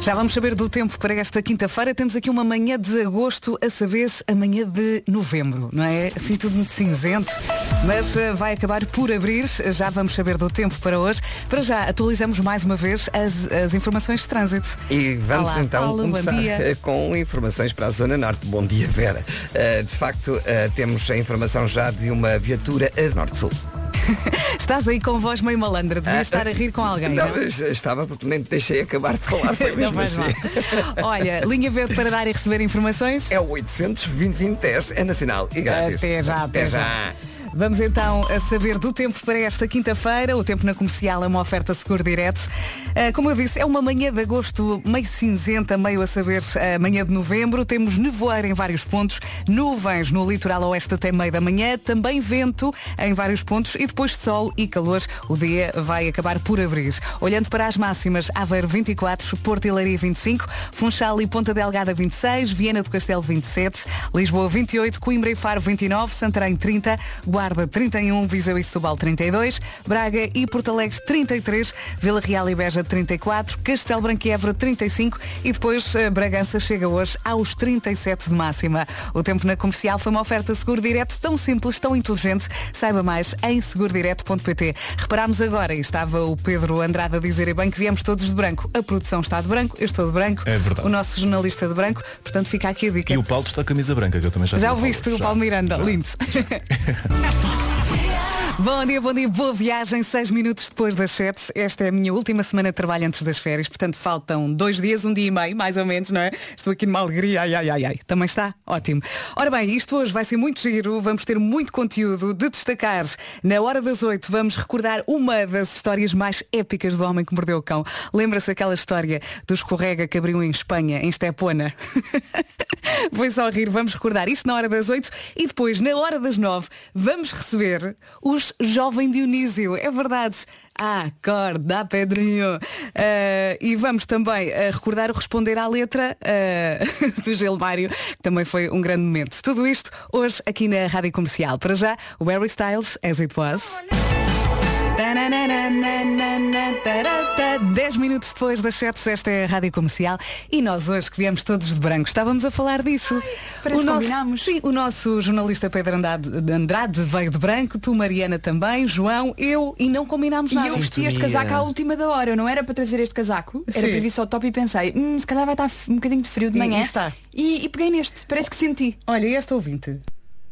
Já vamos saber do tempo para esta quinta-feira. Temos aqui uma manhã de agosto, a saber, a manhã de novembro, não é? Assim tudo muito cinzento, mas uh, vai acabar por abrir. Já vamos saber do tempo para hoje. Para já, atualizamos mais uma vez as, as informações de trânsito. E vamos Olá, então Paulo, começar com informações para a Zona Norte. Bom dia, Vera. Uh, de facto, uh, temos a informação já de uma viatura a Norte-Sul. Estás aí com voz meio malandra, devias estar a rir com alguém. Não, não? mas estava porque nem te deixei acabar de falar. Foi mesmo assim. mal. Olha, linha verde para dar e receber informações. É o 800 2010 é nacional e grátis. Até já, até, Até já. já. Vamos então a saber do tempo para esta quinta-feira. O tempo na comercial é uma oferta seguro direto. Ah, como eu disse, é uma manhã de agosto meio cinzenta, meio a saber a manhã de novembro. Temos nevoeiro em vários pontos, nuvens no litoral oeste até meio da manhã, também vento em vários pontos e depois sol e calor. O dia vai acabar por abrir. Olhando para as máximas, Aveiro 24, Porto Leiria 25, Funchal e Ponta Delgada 26, Viena do Castelo 27, Lisboa 28, Coimbra e Faro 29, Santarém 30, Guarda 31, Viseu e Setúbal 32, Braga e Porto Alegre 33, Vila Real e Beja 34, Castelo Branco e Évora 35 e depois eh, Bragança chega hoje aos 37 de máxima. O tempo na comercial foi uma oferta seguro direto tão simples, tão inteligente. Saiba mais em segurodireto.pt. Reparámos agora, e estava o Pedro Andrade a dizer e bem que viemos todos de branco. A produção está de branco, eu estou de branco, É verdade. o nosso jornalista de branco, portanto fica aqui a dica. E o Paulo está a camisa branca, que eu também já Já a ouviste o Já. Paulo Miranda? Já. Lindo. Yeah. Bom dia, bom dia, boa viagem, seis minutos depois das sete. Esta é a minha última semana de trabalho antes das férias, portanto faltam dois dias, um dia e meio, mais ou menos, não é? Estou aqui numa alegria, ai, ai, ai, ai. Também está? Ótimo. Ora bem, isto hoje vai ser muito giro, vamos ter muito conteúdo de destacar. Na hora das oito vamos recordar uma das histórias mais épicas do homem que mordeu o cão. Lembra-se aquela história do escorrega que abriu em Espanha, em Estepona? Foi só rir, vamos recordar isto na hora das 8 e depois, na hora das 9, vamos receber os Jovem Dionísio. É verdade. Ah, acorda, Pedrinho. Ah, e vamos também ah, recordar o responder à letra ah, do Gilmário, que também foi um grande momento. Tudo isto hoje aqui na Rádio Comercial. Para já, o Harry Styles, As It Was. 10 minutos depois das 7, esta é a Rádio Comercial e nós hoje que viemos todos de branco estávamos a falar disso. parece o nosso, combinámos. Sim, o nosso jornalista Pedro Andrade, de Andrade veio de branco, tu Mariana também, João, eu e não combinámos E nada. eu vesti este casaco à última da hora. Eu não era para trazer este casaco. Era Sim. para vir só top e pensei, hum, se calhar vai estar um bocadinho de frio de E- manhã. e está. E, e peguei neste. Parece que senti. Olha, e esta ouvinte.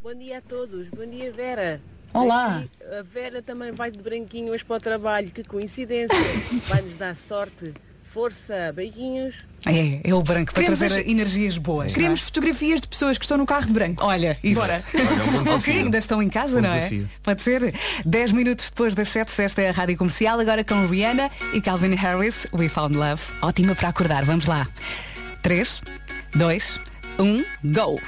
Bom dia a todos, bom dia Vera. Olá. Aqui, a Vera também vai de branquinho hoje para o trabalho, que coincidência. Vai-nos dar sorte, força, beijinhos. É, é o branco para Queremos trazer as- energias boas. Queremos não fotografias de pessoas que estão no carro de branco. é? Olha, isso. Bora. Olha, um bom Ok, ainda estão em casa, Bom não desafio. é? Pode ser. 10 minutos depois das 7, esta é a Rádio Comercial, agora com Rihanna e Calvin Harris, We Found Love. Ótima para acordar, vamos lá. 3, 2, 1, go!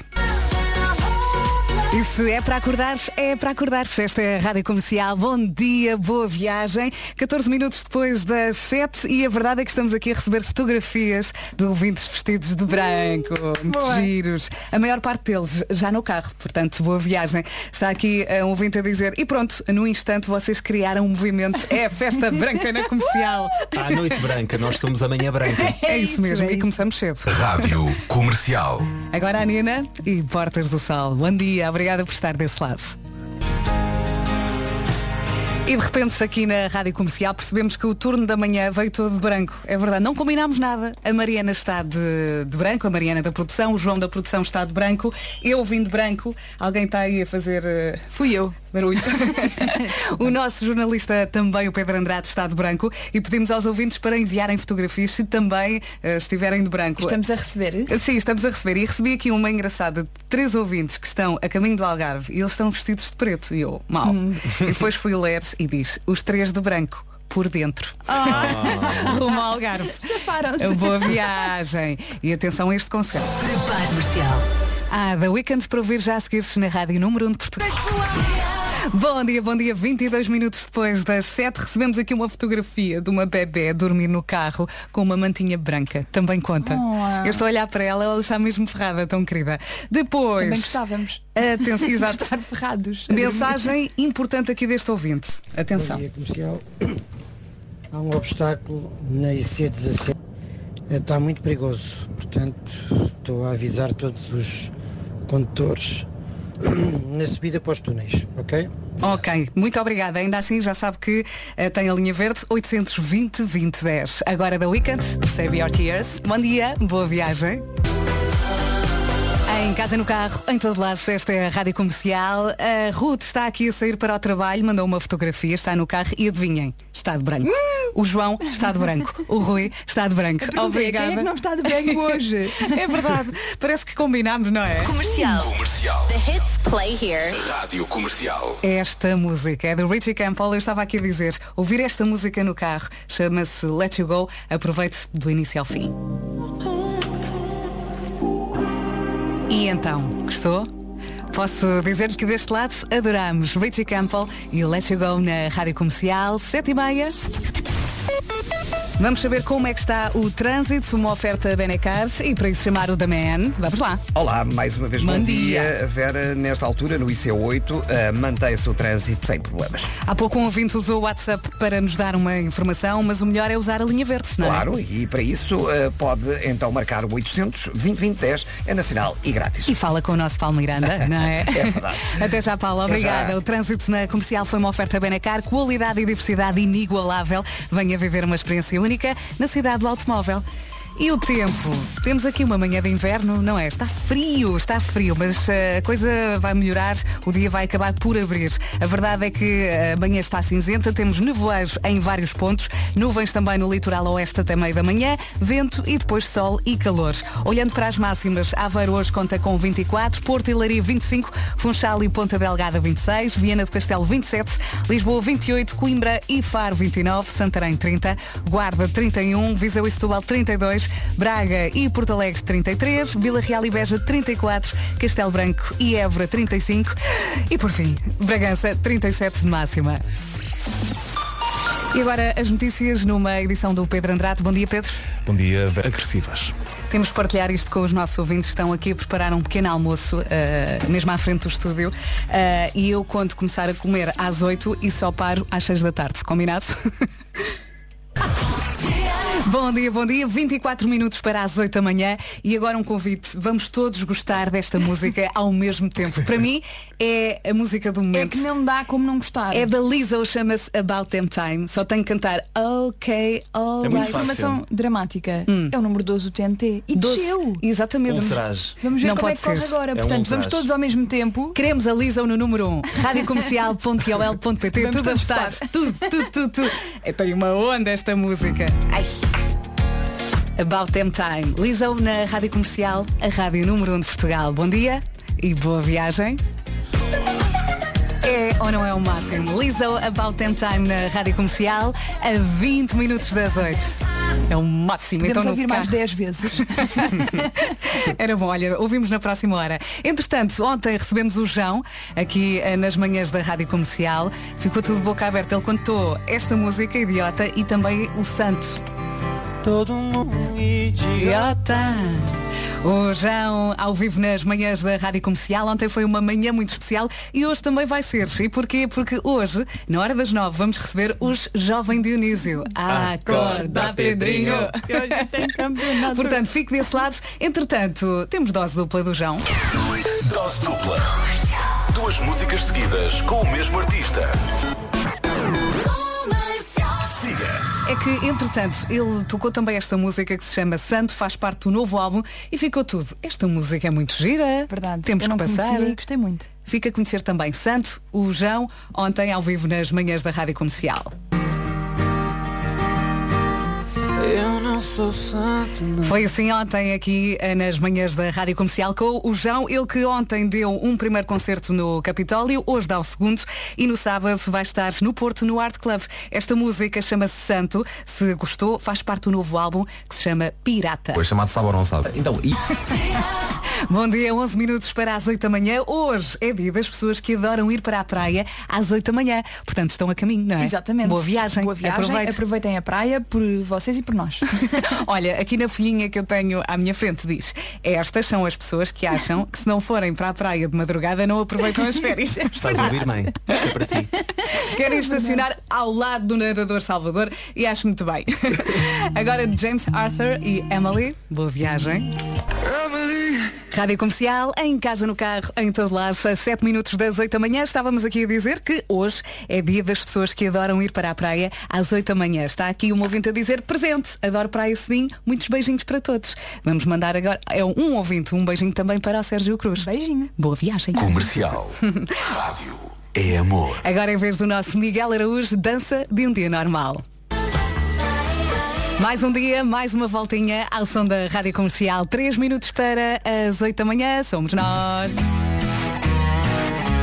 E se é para acordar, é para acordar. Esta é a Rádio Comercial. Bom dia, boa viagem. 14 minutos depois das 7 e a verdade é que estamos aqui a receber fotografias de ouvintes vestidos de branco. Muito boa. giros. A maior parte deles já no carro, portanto, boa viagem. Está aqui um ouvinte a dizer, e pronto, no instante vocês criaram um movimento. É a festa branca na comercial. À noite branca, nós somos a manhã branca. É, isso, isso, mesmo, é e isso. começamos cedo. Rádio Comercial. Agora a Nina e Portas do Sol. Bom dia, obrigada por estar desse lado. E de repente aqui na Rádio Comercial percebemos que o turno da manhã veio todo de branco. É verdade, não combinámos nada. A Mariana está de, de branco, a Mariana da produção, o João da produção está de branco, eu vim de branco. Alguém está aí a fazer eh, Fui eu. Barulho. o nosso jornalista também, o Pedro Andrade, está de branco e pedimos aos ouvintes para enviarem fotografias se também eh, estiverem de branco. Estamos a receber. Sim, estamos a receber. E recebi aqui uma engraçada de três ouvintes que estão a caminho do Algarve e eles estão vestidos de preto. E eu, mal. E depois fui ler e diz, os três de branco. Por dentro. Rumo ao Algarve. Safaram-se. Boa viagem. E atenção a este conceito. Paz Marcial. Ah, da Weekend para ouvir já a seguir-se na Rádio Número 1 de Portugal. Bom dia, bom dia. 22 minutos depois das 7 recebemos aqui uma fotografia de uma bebê dormir no carro com uma mantinha branca. Também conta. Oh. Eu estou a olhar para ela, ela está mesmo ferrada, tão querida. Depois. Também gostávamos. Atenção, exato. Estar ferrados. Mensagem importante aqui deste ouvinte. Atenção. Bom dia, comercial. Há um obstáculo na IC17 Está muito perigoso. Portanto, estou a avisar todos os condutores na subida para os túneis, ok? Ok, muito obrigada. Ainda assim já sabe que eh, tem a linha verde 820 2010. Agora da Weekend, Save Your Tears. Bom dia, boa viagem. Em casa, no carro, em todo lado, esta é a Rádio Comercial. A Ruth está aqui a sair para o trabalho, mandou uma fotografia, está no carro e adivinhem, está de branco. O João está de branco. O Rui está de branco. Obrigada. Quem é que não está de branco hoje? É verdade. Parece que combinámos, não é? Comercial. Comercial. The hits play here. Rádio Comercial. Esta música é do Richie Campbell. Eu estava aqui a dizer, ouvir esta música no carro chama-se Let You Go. Aproveite do início ao fim. E então, gostou? Posso dizer-lhe que deste lado adoramos Richie Campbell e Let You Go na Rádio Comercial, 7 e meia. Vamos saber como é que está o trânsito, uma oferta Benecar e para isso chamar o da Man. Vamos lá. Olá, mais uma vez bom, Bom dia. dia. Vera, nesta altura, no IC8, eh, mantém-se o trânsito sem problemas. Há pouco um ouvinte usou o WhatsApp para nos dar uma informação, mas o melhor é usar a linha verde, não é? Claro, e para isso eh, pode então marcar o 800 2010 é nacional e grátis. E fala com o nosso Paulo Miranda, não é? É verdade. Até já, Paulo. Obrigada. já. O trânsito na comercial foi uma oferta Benacar, qualidade e diversidade inigualável. Venha viver uma experiência única na cidade do automóvel. E o tempo? Temos aqui uma manhã de inverno, não é? Está frio, está frio, mas eh, a coisa vai melhorar, o dia vai acabar por abrir. A verdade é que a manhã está cinzenta, temos nevoeiros em vários pontos, nuvens também no litoral oeste até meio da manhã, vento e depois sol e calor. Olhando para as máximas, Aveiro hoje conta com 24, Porto e Leiria 25, Funchal e Ponta Delgada 26, Viana do Castelo 27, Lisboa 28, Coimbra e Faro 29, Santarém 30, Guarda 31, Viseu e Setúbal 32, Braga e Porto Alegre 33, Vila Real e Beja 34, Castelo Branco e Évora 35 e por fim, Bragança 37 de máxima. E agora as notícias numa edição do Pedro Andrade. Bom dia, Pedro. Bom dia, agressivas. Temos de partilhar isto com os nossos ouvintes. Estão aqui a preparar um pequeno almoço, eh, mesmo à frente do estúdio. Eh, e eu conto começar a comer às 8 e só paro às 6 da tarde. Combinado? Bom dia, bom dia. 24 minutos para as 8 da manhã e agora um convite. Vamos todos gostar desta música ao mesmo tempo. Para mim é a música do É momento. que não dá como não gostar. É da Lizzo, chama-se About Them Time. Só tenho que cantar Ok, all É right. Informação dramática. Hum. É o número 12 do TNT. E Doze. desceu. Exatamente. Ultraje. Vamos ver Não como é que corre ser. agora. É um Portanto, vamos ultraje. todos ao mesmo tempo. Queremos a Lizzo no número 1. Radiocomercial.ol.pt Vamos Tudo a votar. Tudo, tudo, tudo, tudo. É para uma onda esta música. Ai. About Them Time. Lizzo na Rádio Comercial, a Rádio Número 1 de Portugal. Bom dia e boa viagem. É ou não é o máximo? Lizzo About Them Time na Rádio Comercial a 20 minutos das 8. É o máximo. Podemos então, ouvir mais carro- 10 vezes. Era bom, olha, ouvimos na próxima hora. Entretanto, ontem recebemos o João, aqui eh, nas manhãs da Rádio Comercial. Ficou tudo boca aberta. Ele contou esta música, Idiota, e também o Santo. Todo mundo Idiota! O João, ao vivo nas manhãs da Rádio Comercial, ontem foi uma manhã muito especial e hoje também vai ser. E porquê? Porque hoje, na hora das nove, vamos receber os Jovem Dionísio. Acorda, Pedrinho! Portanto, fique desse lado. Entretanto, temos dose dupla do João. Dose dupla. Duas músicas seguidas com o mesmo artista. É que, entretanto, ele tocou também esta música que se chama Santo, faz parte do novo álbum e ficou tudo. Esta música é muito gira. Verdade. Temos Eu não que passar. conhecia gostei muito. Fica a conhecer também Santo, o João, ontem ao vivo nas manhãs da Rádio Comercial. Eu não sou santo, não. Foi assim ontem aqui eh, nas manhãs da Rádio Comercial com o João, ele que ontem deu um primeiro concerto no Capitólio, hoje dá o segundo e no sábado vai estar no Porto, no Art Club. Esta música chama-se Santo, se gostou, faz parte do novo álbum que se chama Pirata. Foi chamado Sabe ou não sabe? Então, e Bom dia, 11 minutos para as 8 da manhã. Hoje é dia das pessoas que adoram ir para a praia às 8 da manhã. Portanto, estão a caminho, não é? Exatamente. Boa viagem. Boa viagem. Aproveite. Aproveitem a praia por vocês e por nós. Olha, aqui na folhinha que eu tenho à minha frente diz estas são as pessoas que acham que se não forem para a praia de madrugada não aproveitam as férias. Estás a ouvir, mãe? Isto é para ti. Querem estacionar ao lado do nadador Salvador e acho muito bem. Agora James Arthur e Emily, boa viagem. Rádio Comercial, em casa, no carro, em todo lado, a 7 minutos das 8 da manhã. Estávamos aqui a dizer que hoje é dia das pessoas que adoram ir para a praia às 8 da manhã. Está aqui um ouvinte a dizer presente, adoro praia cedinho, muitos beijinhos para todos. Vamos mandar agora, é um ouvinte, um beijinho também para o Sérgio Cruz. Beijinho. Boa viagem. Comercial. Rádio é amor. Agora, em vez do nosso Miguel Araújo, dança de um dia normal. Mais um dia, mais uma voltinha ao som da Rádio Comercial. Três minutos para as 8 da manhã. Somos nós.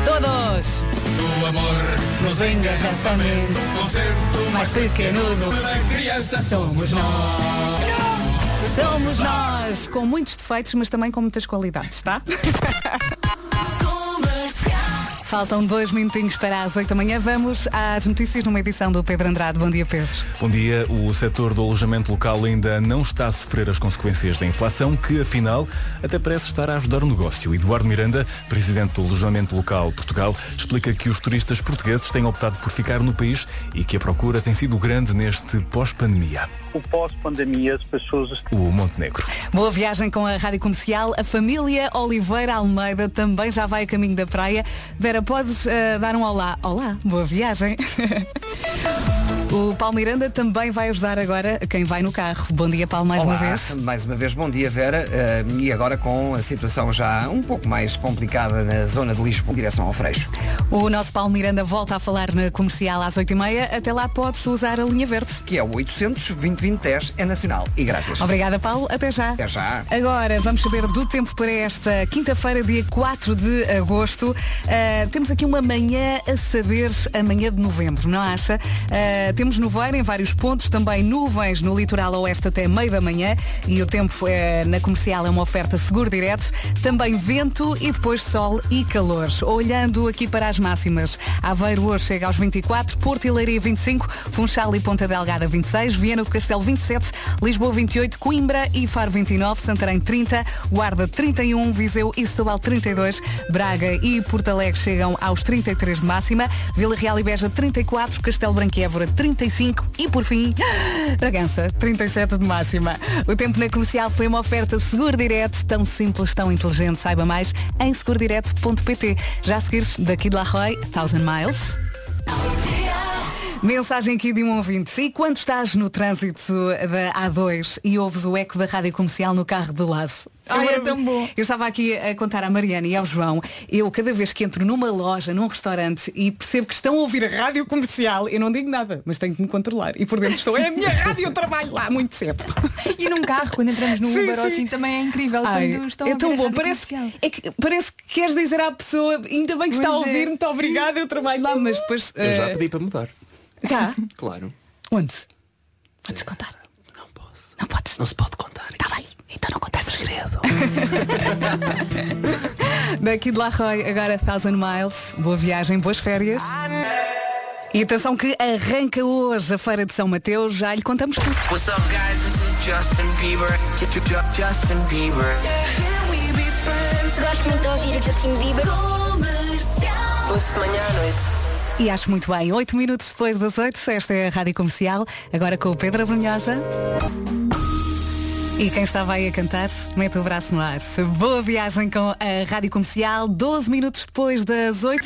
Todos! O amor nos engarrafamento, concerto Mais pequenudo. criança Somos nós. Somos nós. Com muitos defeitos, mas também com muitas qualidades, tá? Faltam dois minutinhos para as 8 da manhã. Vamos às notícias numa edição do Pedro Andrade. Bom dia, Pedro. Bom dia. O setor do alojamento local ainda não está a sofrer as consequências da inflação, que afinal até parece estar a ajudar o negócio. Eduardo Miranda, presidente do alojamento local Portugal, explica que os turistas portugueses têm optado por ficar no país e que a procura tem sido grande neste pós-pandemia. o pós-pandemia as pessoas O Montenegro. Boa viagem com a Rádio Comercial. A família Oliveira Almeida também já vai a caminho da praia. Vera, podes eh, dar um olá? Olá, boa viagem. o Paulo Miranda também vai ajudar agora quem vai no carro. Bom dia, Paulo, mais Olá, uma vez. mais uma vez, bom dia Vera. Eh, e agora com a situação já um pouco mais complicada na zona de Lisboa, em direção ao Freixo. O nosso Paulo Miranda volta a falar na comercial às 8h30. Até lá pode-se usar a linha verde. Que é o 800 2010 é nacional e grátis. Obrigada, Paulo. Até já. Até já. Agora vamos saber do tempo para esta quinta-feira, dia 4 de agosto. Uh, temos aqui uma manhã a saber, a manhã de novembro, não acha? Uh, temos nevoeiro em vários pontos, também nuvens no litoral oeste até meio da manhã e o tempo uh, na comercial é uma oferta seguro direto. Também vento e depois sol e calor. Olhando aqui para as máximas, Aveiro hoje chega aos 24, Porto e Leiria 25, Funchal e Ponta Delgada 26, Viana do Castelo 27, Lisboa 28, Coimbra e Faro 29, Santarém 30, Guarda 31, Viseu e Setúbal 32, Braga e Porto Alegre chegam aos 33 de máxima, Vila Real e Beja 34, Castelo Branco e Évora 35 e por fim Bragança 37 de máxima. O tempo na comercial foi uma oferta seguro direto, tão simples, tão inteligente. Saiba mais em segurodireto.pt. Já a seguir daqui de La Roy, Thousand Miles. Mensagem aqui de um ouvinte. E quando estás no trânsito da A2 e ouves o eco da rádio comercial no carro do lado? Ai, é Eu- tão bom. Eu estava aqui a contar à Mariana e ao João, eu cada vez que entro numa loja, num restaurante e percebo que estão a ouvir a rádio comercial, eu não digo nada, mas tenho que me controlar. E por dentro estou, é a minha rádio, eu trabalho lá muito cedo. E num carro, quando entramos no Sim, Uber sim. assim, também é incrível Ai, quando estão é a tão a bom, rádio parece, comercial. é que, parece que queres dizer à pessoa, ainda bem que está a Pois é. ouvir, muito obrigada, eu trabalho lá, mas depois. Eu já eh, pedi para mudar. já? Claro. Onde? Podes contar? Não posso. Não podes. Não se pode contar. Está bem, então não contas. Segredo. Daqui de La Roy, agora Thousand Miles. Boa viagem, boas férias. E atenção que arranca hoje a Feira de São Mateus, já lhe contamos tudo. What's up, guys? This is Justin Bieber. Ju- ju- ju- Justin Bieber. Gosto muito de ouvir o Justin Bieber. Ouço de manhã à noite. E acho muito bem, 8 minutos depois das 8, esta é a Rádio Comercial, agora com o Pedro Abrunhosa. E quem estava aí a cantar, mete o braço no ar. Boa viagem com a Rádio Comercial, 12 minutos depois das 8.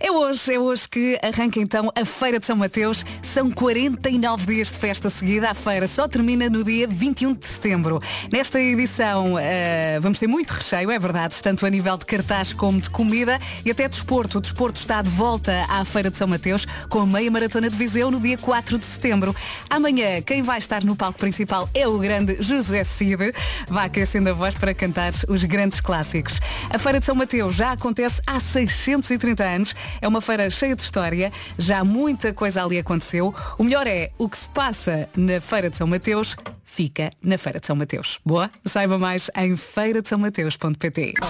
É hoje, é hoje que arranca então a Feira de São Mateus. São 49 dias de festa seguida. A feira só termina no dia 21 de setembro. Nesta edição eh, vamos ter muito recheio, é verdade, tanto a nível de cartaz como de comida e até desporto. O desporto está de volta à Feira de São Mateus com a meia maratona de Viseu no dia 4 de setembro. Amanhã, quem vai estar no palco principal é o grande José Cid. Vai aquecendo a voz para cantar os grandes clássicos. A Feira de São Mateus já acontece há 630 anos. É uma feira cheia de história, já muita coisa ali aconteceu. O melhor é o que se passa na Feira de São Mateus fica na Feira de São Mateus. Boa? Saiba mais em feira de São Mateus.pt.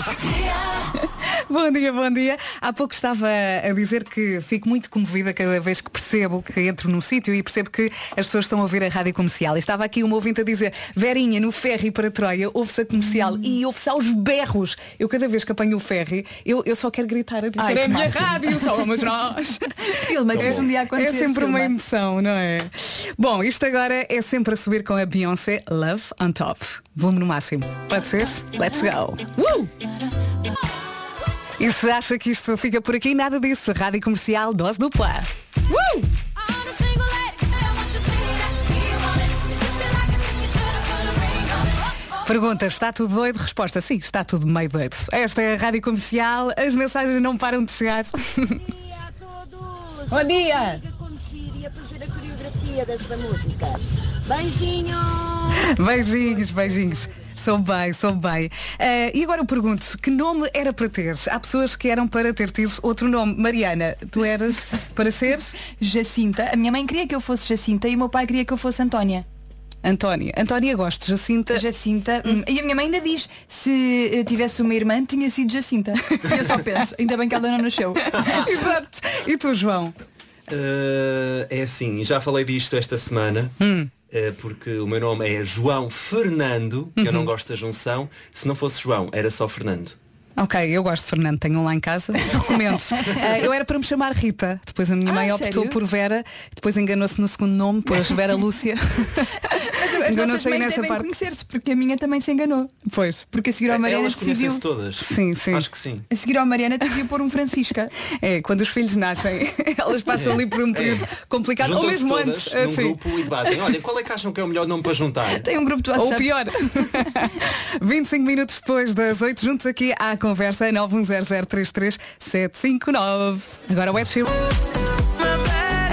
Bom dia, bom dia. Há pouco estava a dizer que fico muito comovida cada vez que percebo que entro num sítio e percebo que as pessoas estão a ouvir a rádio comercial. E estava aqui uma ouvinte a dizer, Verinha, no ferry para Troia, ouve-se a comercial e ouve-se aos berros. Eu cada vez que apanho o ferry, eu, eu só quero gritar a dizer, Ai, é a minha máximo." rádio, somos nós. Filma, que isso um dia É acontecer. sempre uma filma. emoção, não é? Bom, isto agora é sempre a subir com a Beyoncé Love on Top. Volume no máximo. Pode ser? Let's go. Uh! E se acha que isto fica por aqui, nada disso. Rádio Comercial, dose dupla. Uh! Pergunta, está tudo doido? Resposta, sim, está tudo meio doido. Esta é a Rádio Comercial, as mensagens não param de chegar. Bom dia! Iria fazer a coreografia desta música. Beijinhos! Beijinhos, beijinhos. Sou bem, sou bem. Eh, e agora eu pergunto, que nome era para teres? Há pessoas que eram para ter tido outro nome. Mariana, tu eras para ser Jacinta. A minha mãe queria que eu fosse Jacinta e o meu pai queria que eu fosse Antónia. Antónia. Antónia gosto, Jacinta. Jacinta. hum, E a minha mãe ainda diz, se eu tivesse uma irmã, tinha sido Jacinta. E eu só penso, ainda bem que ela não nasceu. Exato. E tu, João? Uh, é assim, já falei disto esta semana, Hum. Uh, porque o meu nome é João Fernando, que eu Uhum. não gosto da junção. Se não fosse João, era só Fernando. Ok, eu gosto de Fernando, tenho um lá em casa, recomendo. Eh, eu era para me chamar Rita, depois a minha Ah, mãe optou sério? por Vera, depois enganou-se no segundo nome, pôs Vera Lúcia. Mas as Enganou-se aí nessa devem parte. conhecer-se, porque a minha também se enganou. Pois. Porque a seguir ao Mariana Elas decidiu. todas. Sim, sim. Acho que sim. A seguir ao Mariana decidiu pôr um Francisca. É, quando os filhos nascem, elas passam ali por um período complicado, ou mesmo todas antes. num assim. grupo e debatem. Olha, qual é que acham que é o melhor nome para juntar? Tem um grupo Ou WhatsApp. pior. 25 minutos depois das 8, juntos aqui à conversa 910033759. Agora o Ed Sheeran.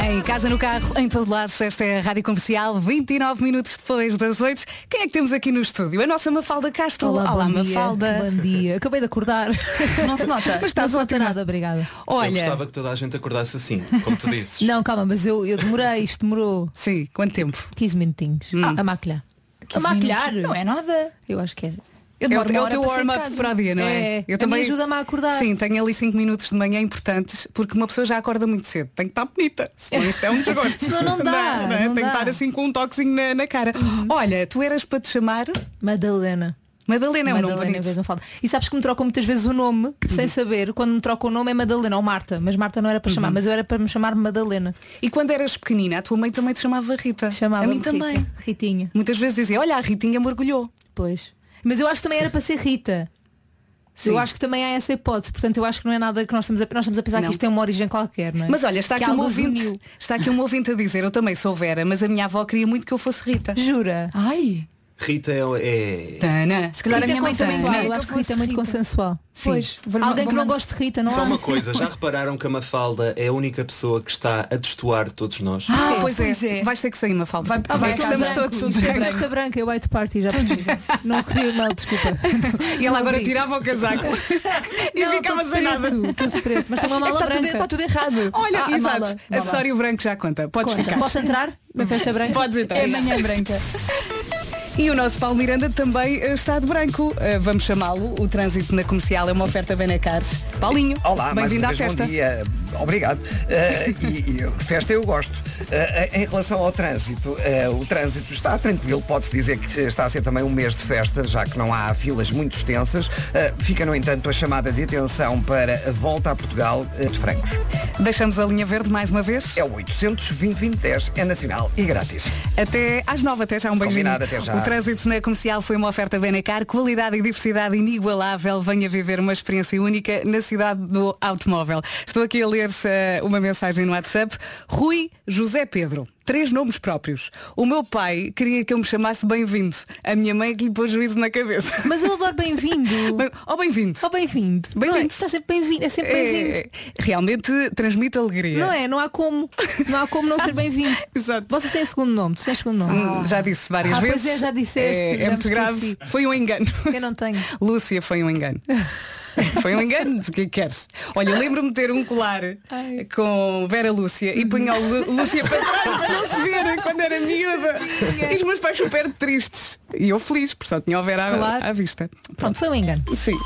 Em casa, no carro, em todo lado, esta é a Rádio Comercial, 29 minutos depois das 8. Quem é que temos aqui no estúdio? A nossa Mafalda Castro. Olá, bom dia. Mafalda. Bom dia. Acabei de acordar. Não se nota. Mas estás não se nota nada, obrigada. Eu Olha, gostava que toda a gente acordasse assim, como tu disses. Não, calma, mas eu, eu demorei, isto demorou sim, quanto tempo? 15 minutinhos a maquilhar. A 15 maquilhar? minutos. Não é nada. Eu acho que é. Eu É o, é o teu warm-up para o dia, não é? É, a mim ajuda-me a acordar. Sim, tenho ali 5 minutos de manhã importantes, porque uma pessoa já acorda muito cedo. Tem que estar bonita. Senão isto é um desgosto. Senão não dá, é? não Tem que dá. estar assim com um toquezinho na, na cara. Olha, tu eras para te chamar Madalena. Madalena, é nome Madalena, bonito. vez não falta. E sabes que me trocam muitas vezes o nome, sem saber. Quando me trocam o nome é Madalena ou Marta. Mas Marta não era para chamar, mas eu era para me chamar Madalena. E quando eras pequenina, a tua mãe também te chamava Rita. Chamava a mim também. Ritinha. Muitas vezes dizia, olha, a Ritinha mergulhou. Pois. Mas eu acho que também era para ser Rita. Eu Sim. acho que também há essa hipótese, portanto eu acho que não é nada que nós estamos a, nós estamos a pensar Não. que isto tem uma origem qualquer, não é? Mas olha, está Que aqui, um ouvinte, uniu. está aqui um ouvinte a dizer, eu também sou Vera, mas a minha avó queria muito que eu fosse Rita. Jura? Ai, Rita é. é- Tana. se calhar a Rita minha mãe também eu acho que Rita é muito Rita. consensual. Pois, vou-lhe- Alguém que não goste de Rita, não Só há? uma coisa, já repararam que a Mafalda é a única pessoa que está a destoar todos nós? Ah, pois, pois é. é. Vais ter que sair, Mafalda. Vai- Ah, vai a estamos casa todos de branco. branca, branca, eu white party, já percebi. não recebi o e-mail, desculpa. E ela Não agora vi. tirava o casaco e Não, ficava sem nada. tudo preto, mas tem uma É que mala está tudo, está tudo errado. Olha, Ah, a exato. mala. Acessório branco já conta. Podes Conta. ficar. Posso entrar na festa branca? Podes entrar. É manhã branca. E o nosso Paulo Miranda também eh, está de branco. Eh, Vamos chamá-lo. O trânsito na comercial é uma oferta Benacar. Paulinho, Olá, bem-vindo à festa. bom dia. Obrigado. Eh, e, e festa eu gosto. Eh, em relação ao trânsito, eh, o trânsito está tranquilo. Pode-se dizer que está a ser também um mês de festa, já que não há filas muito extensas. Fica, no entanto, a chamada de atenção para a volta a Portugal de Francos. Deixamos a linha verde mais uma vez. É o 800 2010 é nacional e grátis. Até às nove, até já um beijinho. Combinado, até já. O trânsito na comercial foi uma oferta Benacar, qualidade e diversidade inigualável. Venha viver uma experiência única na cidade do automóvel. Estou aqui a ler eh, uma mensagem no WhatsApp. Rui José Pedro. Três nomes próprios. O meu pai queria que eu me chamasse Bem-vindo. A minha mãe que lhe pôs juízo na cabeça. Mas eu adoro bem-vindo. Bem- Oh, bem-vindo. Oh, bem-vindo. Bem-vindo. É? Está sempre bem-vindo. É sempre bem-vindo. É, realmente transmite alegria. Não é? Não há como. Não há como não ser bem-vindo. Exato. Vocês têm segundo nome. Tu tens segundo nome. Hum, Já disse várias Ah, vezes. pois é, já disseste, É, já é muito grave. Foi um engano. Eu não tenho. Lúcia foi um engano. Foi um engano, porque queres? Olha, eu lembro-me de ter um colar com Vera Lúcia e punha Lu- Lúcia para trás para não se ver quando era miúda. E os meus pais super tristes. E eu feliz, porque só tinha o Vera à- Claro. à, vista. Pronto, foi um engano. Sim.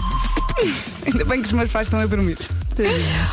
Ainda bem que os meus pais estão a dormir.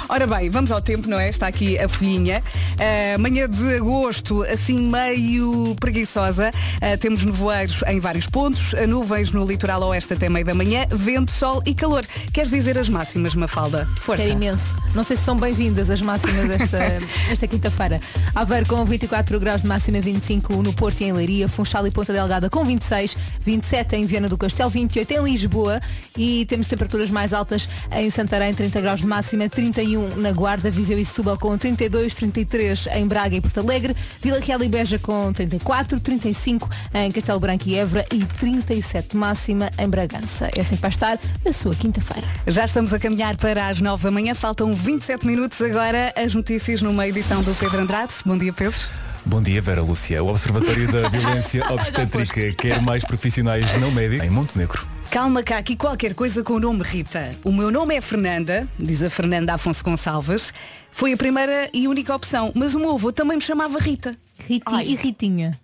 Ora bem, vamos ao tempo, não é? Está aqui a folhinha. Uh, manhã de agosto, assim meio preguiçosa. Uh, temos nevoeiros em vários pontos, uh, nuvens no litoral oeste até meio da manhã, vento, sol e calor. Queres dizer as máximas, Mafalda? Força. Quero imenso. Não sei se são bem-vindas as máximas desta, esta quinta-feira. Aveiro com 24 graus de máxima, 25 no Porto e em Leiria, Funchal e Ponta Delgada com 26, 27 em Viana do Castelo, 28 em Lisboa e temos temperaturas mais altas em Santarém, 30 graus de máxima, 31 na Guarda, Viseu e Setúbal com 32, 33 em Braga e Porto Alegre, Vila Real e Beja com 34, 35 em Castelo Branco e Évora e 37 máxima em Bragança. É assim que vai estar a sua quinta-feira. Já estamos a caminhar para as 9 da manhã, faltam 27 minutos agora as notícias numa edição do Pedro Andrade. Bom dia, Pedro. Bom dia, Vera Lúcia. O Observatório da Violência Obstétrica quer mais profissionais não médicos em Montenegro. Calma cá, aqui qualquer coisa com o nome Rita. O meu nome é Fernanda, diz a Fernanda Afonso Gonçalves. Foi a primeira e única opção, mas o meu avô também me chamava Rita. Riti e Ritinha.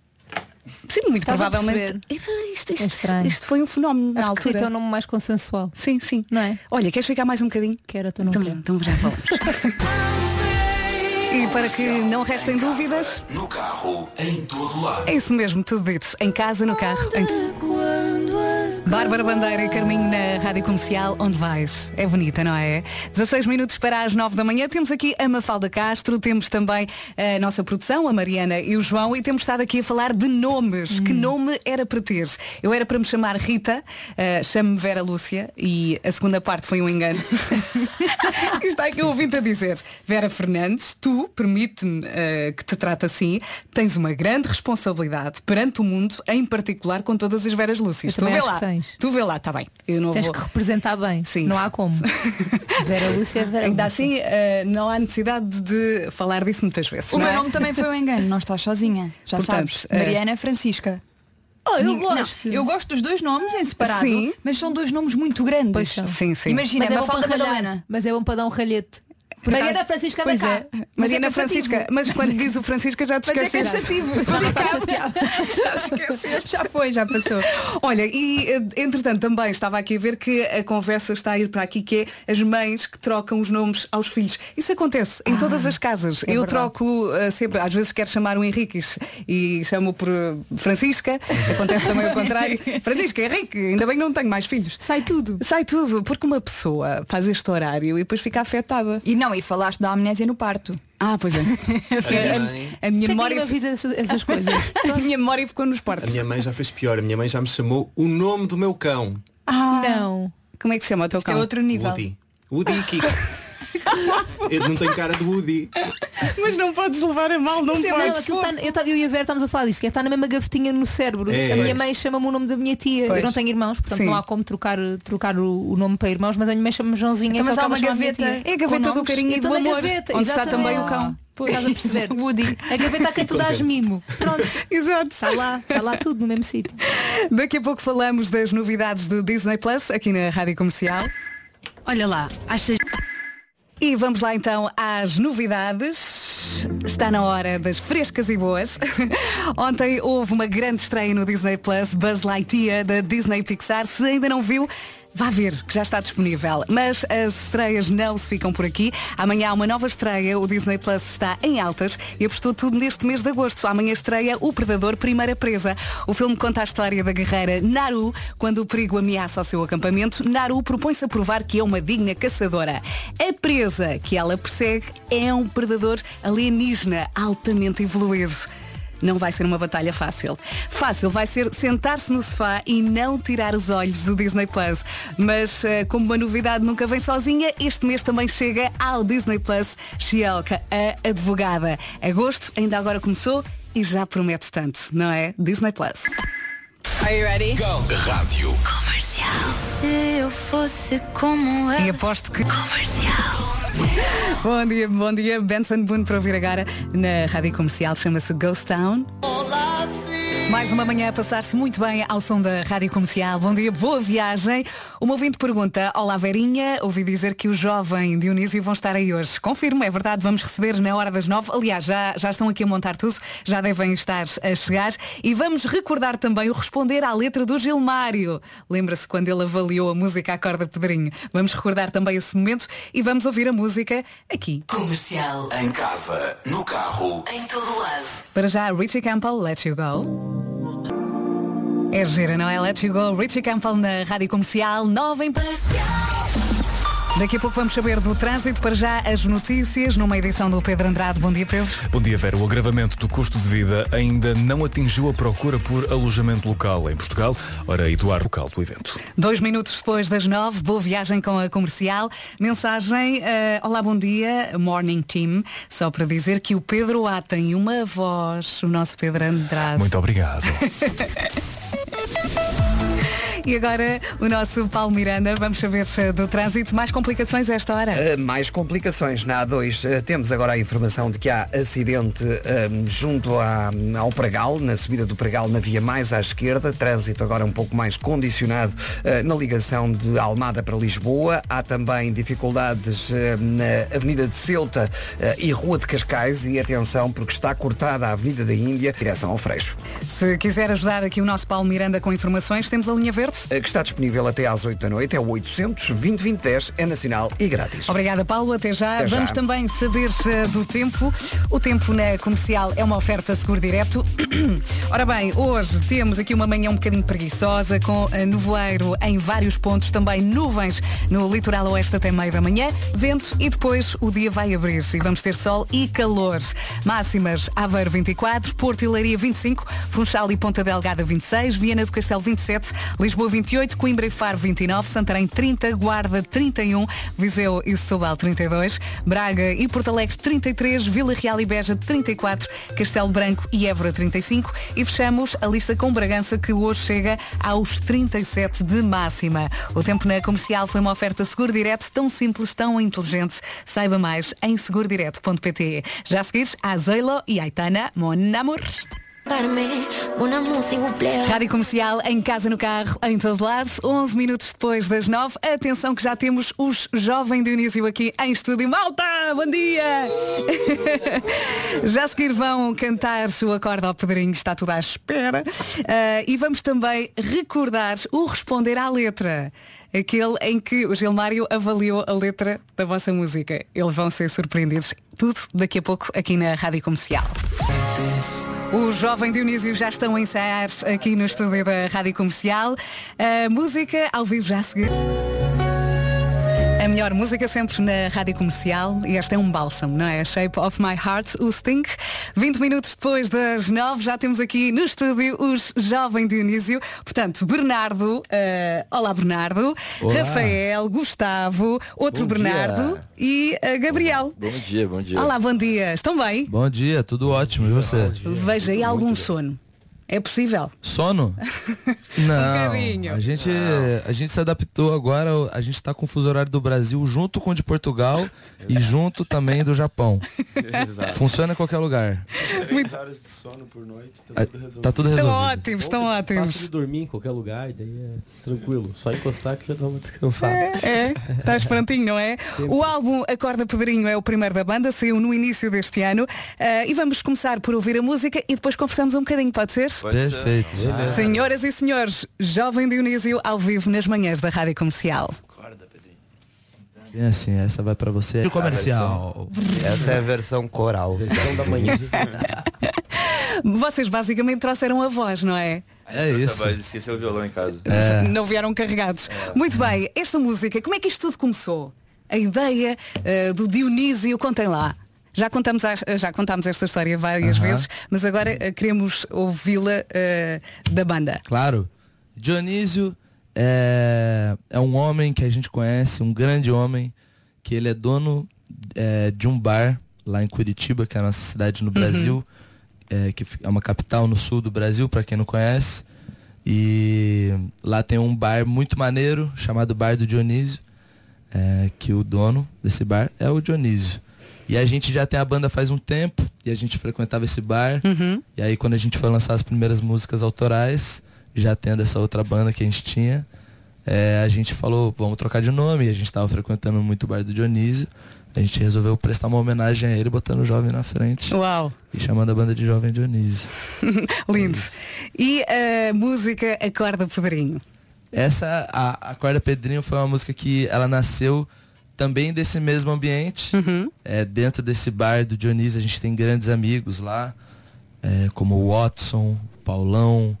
Sim, muito Estás provavelmente. Isto, isto- É isto foi um fenómeno na Acho que Rita é o altura. nome mais consensual. Sim, sim. Não é? Olha, queres ficar mais um bocadinho? Quero, Então, então já falamos. e para que não restem dúvidas, No carro, em todo lado. é isso mesmo, tudo dito. Em casa, no carro. Em... Bárbara Bandeira e Carminho na Rádio Comercial, onde vais? É bonita, não é? 16 minutos para as 9 da manhã. Temos aqui a Mafalda Castro, temos também a nossa produção, a Mariana e o João, e temos estado aqui a falar de nomes. Que nome era para teres? Eu era para me chamar Rita, uh, chamo-me Vera Lúcia e a segunda parte foi um engano. e está aqui o ouvinte a dizer, Vera Fernandes, tu, permite-me uh, que te trate assim, tens uma grande responsabilidade perante o mundo, em particular com todas as Veras Lúcias. Tu vê lá, tens. tu vê lá, está bem. Eu não Tens vou... que representar bem. Sim. Não há como. Vera Lúcia é Vera Ainda Lúcia. assim, uh, não há necessidade de falar disso muitas vezes. O não meu é? nome também foi um engano, não estás sozinha. Já Portanto, sabes. é- Mariana Francisca. Oh, eu Ninguém- não, gosto. eu gosto dos dois nomes em separado, Sim. mas são dois nomes muito grandes. Pois são. Sim, sim. Imagina, Mas é, bom Mafalda Madalena. mas é bom para dar um ralhete. Por Mariana acaso- Francisca pois da é. Mas Mariana é. Francisca, mas quando diz o Francisca já te Mas é esqueceste. cansativo. Já te esqueceste. Já foi, já passou. Olha, e eh, entretanto também estava aqui a ver que a conversa está a ir para aqui, que é as mães que trocam os nomes aos filhos. Isso acontece em todas as casas. é Eu verdade. troco eh, sempre, às vezes quero chamar o Henriques e chamo por eh, Francisca, acontece também o contrário. Francisca, Henrique, ainda bem que não tenho mais filhos. Sai tudo. Sai tudo, porque uma pessoa faz este horário e depois fica afetada. E não, e falaste da amnésia no parto. Ah, pois é. a, a minha Porquê que memória ninguém me avisa essas, coisas? a minha memória ficou nos A partos. minha mãe já fez pior. A minha mãe já me chamou o nome do meu cão. Não. Como é que se chama o teu É cão? outro nível. Woody. Woody e Kiko. Eu não tenho cara de Woody. Mas não podes levar a mal, não Não, podes. aquilo tá- eu, tava- eu e a Vera estamos a falar disso, que é está na mesma gavetinha no cérebro. É. a minha mãe chama-me o nome da minha tia. Pois. Eu não tenho irmãos, portanto Sim. não há como trocar, trocar o, o nome para irmãos, mas a minha mãe chama-me Joãozinha. Então, mas é há o que uma gaveta. É a gaveta do carinho e Então do amor. gaveta, onde está exatamente. também o cão. Pois, Estás a perceber? Woody. A gaveta a quem tu dás mimo. Pronto. Exato. Está lá, está lá tudo no mesmo sítio. Daqui a pouco falamos das novidades do Disney Plus aqui na Rádio Comercial. Olha lá, achas. E vamos lá então às novidades. Está na hora das frescas e boas. Ontem houve uma grande estreia no Disney Plus, Buzz Lightyear da Disney Pixar. Se ainda não viu, Vá ver, que já está disponível. Mas as estreias não se ficam por aqui. Amanhã há uma nova estreia. O Disney Plus está em altas e apostou tudo neste mês de agosto. Amanhã estreia O Predador Primeira Presa. O filme conta a história da guerreira Naru. Quando o perigo ameaça o seu acampamento, Naru propõe-se a provar que é uma digna caçadora. A presa que ela persegue é um predador alienígena altamente evoluído. Não vai ser uma batalha fácil. Fácil vai ser sentar-se no sofá e não tirar os olhos do Disney Plus. Mas eh, como uma novidade nunca vem sozinha, este mês também chega ao Disney Plus Shielka, a advogada. Agosto ainda agora começou e já promete tanto, não é? Disney Plus. Are you ready? Rádio. Comercial. Se eu fosse como E aposto que. Bom dia, bom dia. Benson Boone para ouvir agora na rádio comercial. Chama-se Ghost Town. Mais uma manhã a passar-se muito bem ao som da Rádio Comercial. Bom dia, boa viagem. Uma ouvinte pergunta, Olá Verinha, ouvi dizer que o jovem Dionísio vão estar aí hoje. Confirmo, é verdade, vamos receber na hora das nove. Aliás, já, já estão aqui a montar tudo, já devem estar a chegar. E vamos recordar também o responder à letra do Gilmário. Lembra-se quando ele avaliou a música Acorda Pedrinho. Vamos recordar também esse momento e vamos ouvir a música aqui. Comercial. Em casa, no carro, em todo lado. Para já, Richie Campbell, Let You Go. É gira, não é? Let You Go, Richie Campbell na Rádio Comercial, 9 em Daqui a pouco vamos saber do trânsito. Para já, as notícias numa edição do Pedro Andrade. Bom dia, Pedro. Bom dia, Vera. O agravamento do custo de vida ainda não atingiu a procura por alojamento local em Portugal. Ora, Eduardo, local do evento. Dois minutos depois das nove, boa viagem com a comercial. Mensagem, eh, olá, bom dia, Morning Team. Só para dizer que o Pedro A tem uma voz, o nosso Pedro Andrade. Muito obrigado. Thank you. E agora o nosso Paulo Miranda, vamos saber se do trânsito mais complicações a esta hora. Uh, mais complicações na A2. Uh, temos agora a informação de que há acidente uh, junto à, ao Pregal, na subida do Pregal na via mais à esquerda. Trânsito agora um pouco mais condicionado na ligação de Almada para Lisboa. Há também dificuldades na Avenida de Ceuta e Rua de Cascais. E atenção, porque está cortada a Avenida da Índia, direção ao Freixo. Se quiser ajudar aqui o nosso Paulo Miranda com informações, temos a linha verde. Que está disponível até às 8 da noite. É o 800 2010 é nacional e grátis. Obrigada, Paulo. Até já. Até já. Vamos também saber uh, do tempo. O tempo na comercial é uma oferta seguro direto. Ora bem, hoje temos aqui uma manhã um bocadinho preguiçosa, com uh, nevoeiro em vários pontos, também nuvens no litoral oeste até meio da manhã, vento e depois o dia vai abrir e vamos ter sol e calor. Máximas Aveiro 24, Porto e Leiria 25, Funchal e Ponta Delgada 26, Viana do Castelo 27, Lisboa 28, Coimbra e Faro 29, Santarém 30, Guarda 31, Viseu e Setúbal 32, Braga e Porto Alegre 33, Vila Real e Beja 34, Castelo Branco e Évora 35 e fechamos a lista com Bragança que hoje chega aos 37 de máxima. O tempo na comercial foi uma oferta seguro direto tão simples, tão inteligente. Saiba mais em segurodireto.pt. Já a seguir, a Zoilo e Aitana, Mon Amour. Rádio Comercial, em casa, no carro, em todo lado, 11 minutos depois das 9. Atenção que já temos os Jovem Dionísio aqui em estúdio. Malta, bom dia! já a seguir vão cantar o acorde ao Pedrinho, está tudo à espera. Uh, e vamos também recordar o responder à letra. Aquele em que o Gilmário avaliou a letra da vossa música. Eles vão ser surpreendidos. Tudo daqui a pouco aqui na Rádio Comercial. O jovem Dionísio já estão a ensaiar aqui no estúdio da Rádio Comercial. A música ao vivo já a seguir. A melhor música sempre na Rádio Comercial e este é um bálsamo, não é? Shape of My Heart, o Sting. 20 minutos depois das 9 já temos aqui no estúdio os Jovem Dionísio. Portanto, Bernardo, uh, olá Bernardo, Olá. Rafael, Gustavo, outro Bom Bernardo dia. e uh, Gabriel. Bom dia, bom dia. Olá, bom dia. Estão bem? Bom dia, tudo ótimo. E você? Veja aí algum sono. É possível? Sono? Um Não. bocadinho. a gente, a gente se adaptou agora, a gente está com o fuso horário do Brasil junto com o de Portugal e junto também do Japão. Exato. Funciona em qualquer lugar. Três horas de sono por noite, tá Ah, tudo resolvido. tá tudo Estão resolvido. ótimos, estão ótimos. Fácil de dormir em qualquer lugar, daí é tranquilo. Só encostar que já dá uma descansada. É, estás prontinho, não é? O álbum Acorda Pedrinho é o primeiro da banda, saiu no início deste ano. Ah, e vamos começar por ouvir a música e depois conversamos um bocadinho, pode ser? Perfeito. Senhoras e senhores, Jovem Dionísio ao vivo nas manhãs da Rádio Comercial. Bem assim, essa vai pra você. Comercial. Essa é a versão coral. Versão da manhã. Vocês basicamente trouxeram a voz, não é? É isso. Vai esquecer o violão em casa. É. Não vieram carregados. Muito bem, esta música, como é que isto tudo começou? A ideia ah, do Dionísio, contem lá. Já contamos, as- já contámos esta história várias Aham. vezes, mas agora ah, queremos ouvi-la ah, da banda. Claro. Dionísio é, é um homem que a gente conhece, um grande homem, que ele é dono é, de um bar lá em Curitiba, que é a nossa cidade no Brasil, é, que é uma capital no sul do Brasil, para quem não conhece. E lá tem um bar muito maneiro, chamado Bar do Dionísio, é, que o dono desse bar é o Dionísio. E a gente já tem a banda faz um tempo e a gente frequentava esse bar. Uhum. E aí quando a gente foi lançar as primeiras músicas autorais, já tendo essa outra banda que a gente tinha, é, a gente falou, vamos trocar de nome. E a gente estava frequentando muito o bar do Dionísio. A gente resolveu prestar uma homenagem a ele, botando o jovem na frente. Uau! E chamando a banda de Jovem Dionísio. Lindo. E a música Acorda Pedrinho. Essa, a, a Corda Pedrinho foi uma música que ela nasceu também desse mesmo ambiente. É, dentro desse bar do Dionísio a gente tem grandes amigos lá, é, como o Watson, Paulão,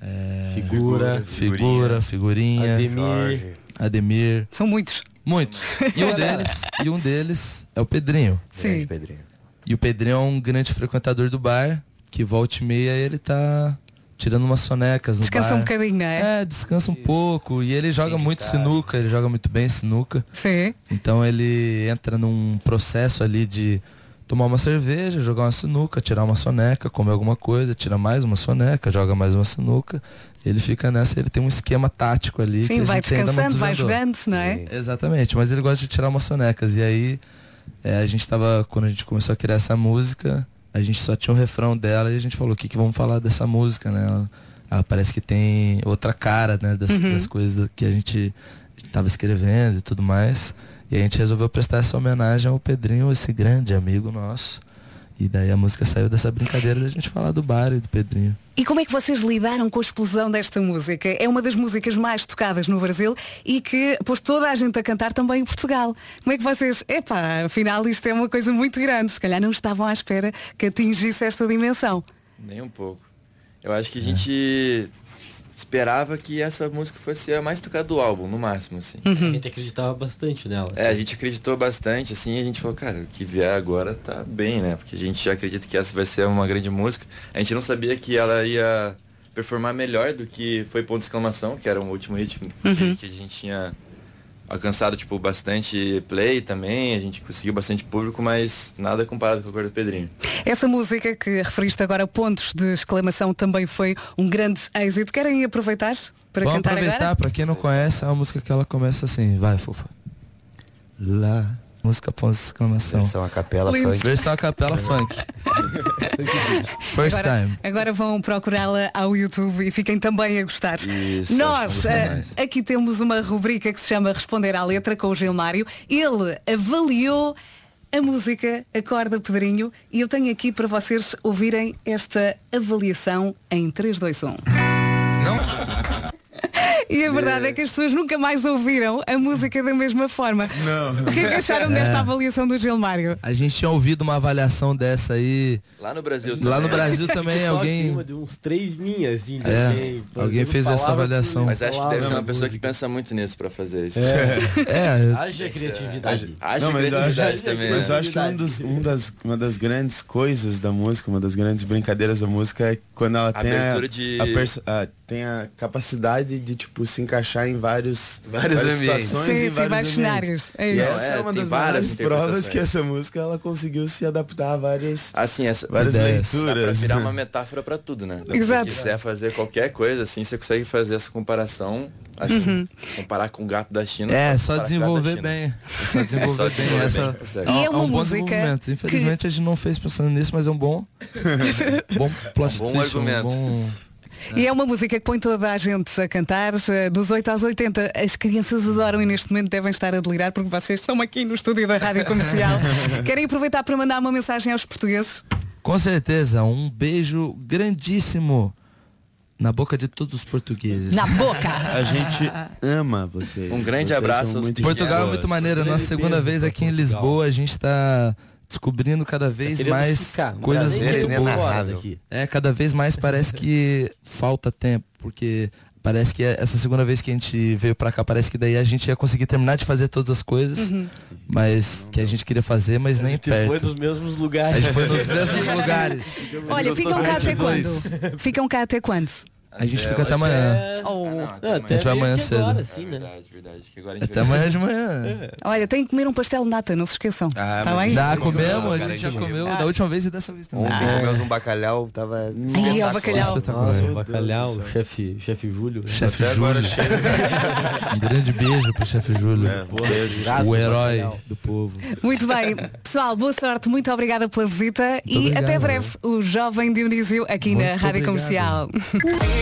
é, Figura, figura, figurinha, Ademir. Ademir. São muitos. Muitos. E um deles, e um deles é o Pedrinho. Sim. Pedrinho. E o Pedrinho é um grande frequentador do bar, que volta e meia ele tá tirando umas sonecas no Descansa bar. um bocadinho, não é? É, descansa um pouco. E ele joga muito sinuca, ele joga muito bem sinuca. Sim. Então ele entra num processo ali de tomar uma cerveja, jogar uma sinuca, tirar uma soneca, comer alguma coisa, tira mais uma soneca, joga mais uma sinuca. Ele fica nessa, ele tem um esquema tático ali. que Sim, a vai gente ainda não descansando, vai jogando, não é? Exatamente, mas ele gosta de tirar umas sonecas. E aí, é, a gente tava, quando a gente começou a criar essa música, a gente só tinha o refrão dela e a gente falou, o que, que vamos falar dessa música, né? Ela, ela parece que tem outra cara, né? Das, Uhum. das coisas que a gente tava escrevendo e tudo mais. E a gente resolveu prestar essa homenagem ao Pedrinho, esse grande amigo nosso. E daí a música saiu dessa brincadeira da gente falar do bar e do Pedrinho. E como é que vocês lidaram com a explosão desta música? É uma das músicas mais tocadas no Brasil e que pôs toda a gente a cantar também em Portugal. Como é que vocês, epá, afinal isto é uma coisa muito grande, se calhar não estavam à espera que atingisse esta dimensão. Nem um pouco. Eu acho que a gente esperava que essa música fosse a mais tocada do álbum, no máximo, assim. A gente acreditava bastante nela. É, a gente acreditou bastante, assim, e a gente falou, cara, o que vier agora tá bem, né? Porque a gente já acredita que essa vai ser uma grande música. A gente não sabia que ela ia performar melhor do que foi Ponto de Exclamação, que era o último hit que, Uhum. que a gente tinha alcançado, tipo, bastante play também, a gente conseguiu bastante público, mas nada comparado com a cor do Pedrinho. Essa música que referiste agora, pontos de exclamação, também foi um grande êxito. Querem aproveitar para Vamos cantar aproveitar, agora? pra quem não conhece, é uma música que ela começa assim, vai, fofa. Lá. Música ponto de exclamação. Versão a capela Lindo. funk. Versão a capela funk. First agora, time. agora vão procurá-la ao YouTube e fiquem também a gostar. Isso, Nós eh, aqui temos uma rubrica que se chama Responder à Letra com o Gilmário. Ele avaliou a música Acorda Pedrinho e eu tenho aqui para vocês ouvirem esta avaliação em 3, 2, 1. E a verdade é que as pessoas nunca mais ouviram a música da mesma forma. Não. O que é que acharam desta É. avaliação do Gilmário? A gente tinha ouvido uma avaliação dessa aí. Lá no Brasil Lá no também. Brasil também alguém. De uns três minhas, assim, É, assim, alguém fez essa avaliação. Mas acho que deve ser uma pessoa que pensa muito nisso pra fazer isso. É. Haja criatividade. Haja criatividade também. mas eu né? acho que um dos, um das, uma das grandes coisas da música, uma das grandes brincadeiras da música é quando ela tem a, Abertura de- a perso- a- tem a capacidade de tipo se encaixar em vários, várias ambientes. situações Sim, e sim, vários, cenários. É e isso. essa é, É, uma tem das várias provas que essa música ela conseguiu se adaptar a vários Assim, essa várias ideias. Dá pra leituras. virar uma metáfora pra tudo, né? Exato. Se quiser fazer qualquer coisa, assim, você consegue fazer essa comparação, assim, Uhum. comparar com o gato da China. É, só desenvolver bem. É só desenvolver, só desenvolver bem. Essa, consegue. E é é uma um bom música desenvolvimento. Infelizmente a gente não fez pensando nisso, mas é um bom. bom plot Um bom argumento. bom- E é uma música que põe toda a gente a cantar, eh, dos 8 aos 80. As crianças adoram e neste momento devem estar a delirar porque vocês estão aqui no estúdio da Rádio Comercial. Querem aproveitar para mandar uma mensagem aos portugueses? Com certeza, um beijo grandíssimo na boca de todos os portugueses. Na boca! A gente ama vocês. Um grande Vocês abraço Portugal é muito maneiro. Grande Nossa segunda vez aqui em. Lisboa, a gente está descobrindo cada vez mais ficar, coisas muito boas. É, cada vez mais parece que falta tempo, porque parece que essa segunda vez que a gente veio pra cá, parece que daí a gente ia conseguir terminar de fazer todas as coisas, Uhum. mas que a gente queria fazer, mas nem gente foi perto. nos mesmos lugares. A gente foi nos mesmos lugares. Olha, ficam cá até 22. quando? Ficam cá até quando? A gente fica até amanhã. A gente vai amanhã cedo. É verdade, verdade. Que agora a gente Até vai- amanhã de manhã. Olha, tem que comer um pastel de nata, não se esqueçam. Ah, Tá bem? Já Não, comemos, a gente já comeu da última vez e dessa vez também. Ontem comemos um bacalhau, tava. Ai, ó, bacalhau. Nossa, o bacalhau, o chefe, chefe Júlio. Chefe Até agora Júlio. Um grande beijo pro chefe Júlio. É, beijo. O herói do povo. Muito bem. Pessoal, boa sorte, muito obrigada pela visita e obrigado. até breve. O Jovem Dionísio aqui na Rádio obrigado. Comercial.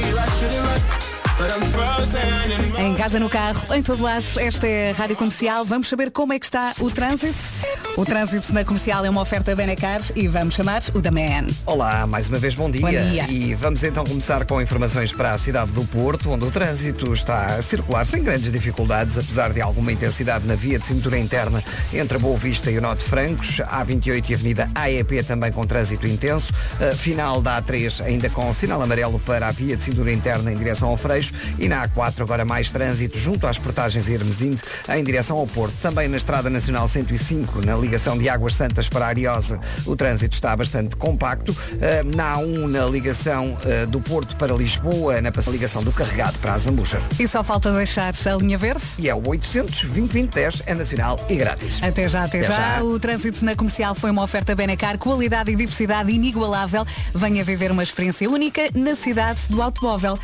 I shouldn't run. Em casa, no carro, em todo lado, esta é a Rádio Comercial. Vamos saber como é que está o trânsito. O trânsito na comercial é uma oferta Benacar e vamos chamar o da Man. Olá, mais uma vez bom dia. Bom dia. E vamos então começar com informações para a cidade do Porto, onde o trânsito está a circular sem grandes dificuldades, apesar de alguma intensidade na via de cintura interna entre a Boa Vista e o Norte Francos, a A28 e a Avenida AEP também com trânsito intenso, final da A3 ainda com sinal amarelo para a via de cintura interna em direção ao Freixo e na A4 agora mais trânsito junto às portagens Hermesinde em direção ao Porto. Também na Estrada Nacional 105, na ligação de Águas Santas para Ariosa, o trânsito está bastante compacto. Uh, na A1, na ligação uh, do Porto para Lisboa, na ligação do Carregado para a Zambuja. E só falta deixar a linha verde. E é o 800 2010 é nacional e grátis. Até já, até, Até já. já. O trânsito na comercial foi uma oferta Benacar, qualidade e diversidade inigualável. Venha viver uma experiência única na cidade do automóvel.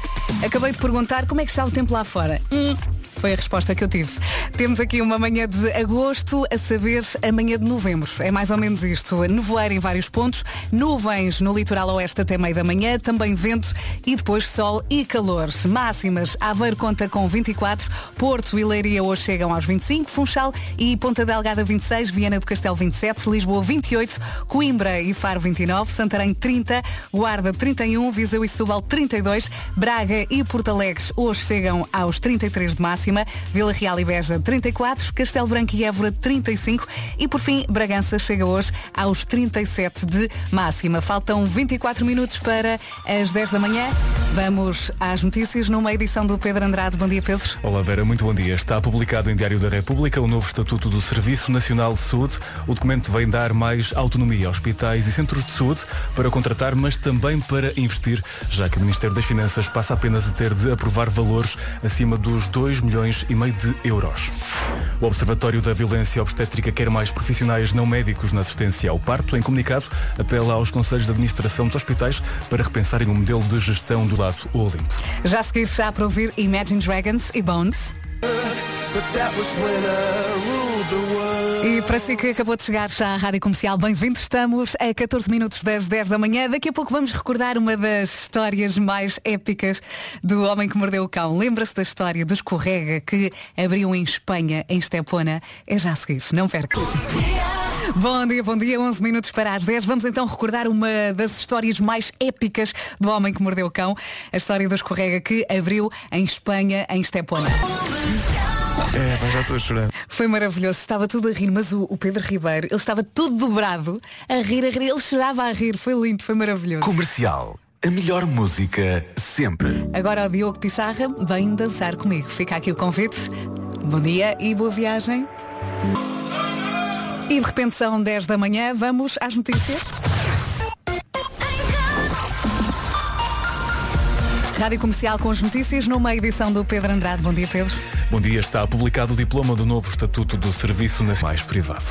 Acabei de perguntar como é que está o tempo lá fora. Hum, foi a resposta que eu tive. Temos aqui uma manhã de agosto, a saber, a manhã de novembro. É mais ou menos isto. Nevoeiro em vários pontos, nuvens no litoral oeste até meio da manhã, também vento e depois sol e calor. Máximas, Aveiro conta com 24, Porto e Leiria hoje chegam aos 25, Funchal e Ponta Delgada 26, Viana do Castelo 27, Lisboa 28, Coimbra e Faro 29, Santarém 30, Guarda 31, Viseu e Setúbal 32, Braga e Porto Alegre hoje chegam aos 33 de máxima, Vila Real e Beja 34, Castelo Branco e Évora 35 e por fim Bragança chega hoje aos 37 de máxima. Faltam 24 minutos para as 10 da manhã. Vamos às notícias numa edição do Pedro Andrade. Bom dia, Pedro. Olá Vera, muito bom dia. Está publicado em Diário da República o novo Estatuto do Serviço Nacional de Saúde. O documento vem dar mais autonomia a hospitais e centros de saúde para contratar, mas também para investir, já que o Ministério das Finanças passa apenas a ter de aprovar valores acima dos 2 milhões e meio de euros. O Observatório da Violência Obstétrica quer mais profissionais não médicos na assistência ao parto. Em comunicado, apela aos conselhos de administração dos hospitais para repensarem o modelo de gestão do lado olimpo. Já a seguir já para ouvir Imagine Dragons e Bones. E para si que acabou de chegar já à Rádio Comercial, bem-vindo. Estamos a 14 minutos das 10 da manhã. Daqui a pouco vamos recordar uma das histórias mais épicas do homem que mordeu o cão. Lembra-se da história do escorrega que abriu em Espanha, em Estepona? É já a seguir, não perca. Bom dia, bom dia, 11 minutos para as 10. Vamos então recordar uma das histórias mais épicas do homem que mordeu o cão. A história do escorrega que abriu em Espanha, em Estepona. É, mas já estou a chorar. Foi maravilhoso, estava tudo a rir, mas o, o Pedro Ribeiro, ele estava todo dobrado, a rir, a rir, ele chorava a rir, foi lindo, foi maravilhoso. Comercial. A melhor música sempre. Agora o Diogo Pissarra vem dançar comigo. Fica aqui o convite. Bom dia e boa viagem. E de repente são 10 da manhã, vamos às notícias. Rádio Comercial com as notícias numa edição do Pedro Andrade. Bom dia, Pedro. Bom dia, está publicado o diploma do novo Estatuto do Serviço Nacional mais Privado.